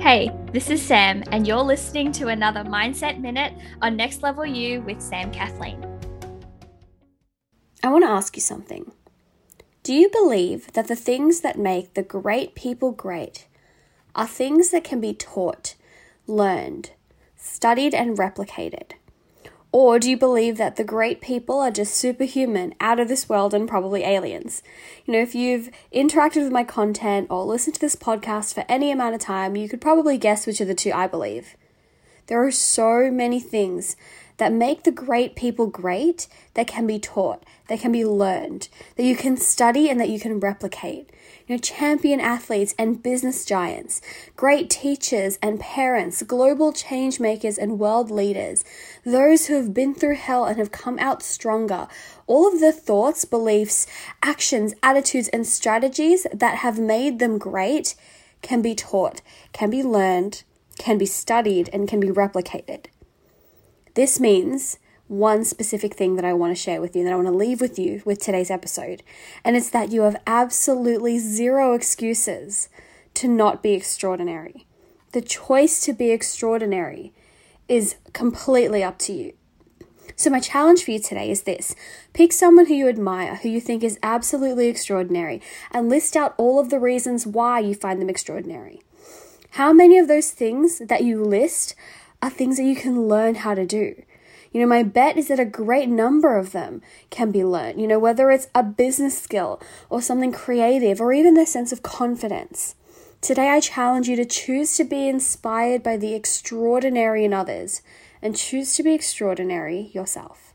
Hey, this is Sam, and you're listening to another Mindset Minute on Next Level You with Sam Kathleen. I want to ask you something. Do you believe that the things that make the great people great are things that can be taught, learned, studied, and replicated? Or do you believe that the great people are just superhuman, out of this world, and probably aliens? You know, if you've interacted with my content or listened to this podcast for any amount of time, you could probably guess which of the two I believe. There are so many things that make the great people great that can be taught, that can be learned, that you can study and that you can replicate you know, champion athletes and business giants, great teachers and parents, global change makers and world leaders, those who have been through hell and have come out stronger. All of the thoughts, beliefs, actions, attitudes, and strategies that have made them great can be taught, can be learned, can be studied, and can be replicated. This means one specific thing that I want to share with you, that I want to leave with you with today's episode. And it's that you have absolutely zero excuses to not be extraordinary. The choice to be extraordinary is completely up to you. So, my challenge for you today is this pick someone who you admire, who you think is absolutely extraordinary, and list out all of the reasons why you find them extraordinary. How many of those things that you list are things that you can learn how to do? You know, my bet is that a great number of them can be learned, you know, whether it's a business skill or something creative or even their sense of confidence. Today, I challenge you to choose to be inspired by the extraordinary in others and choose to be extraordinary yourself.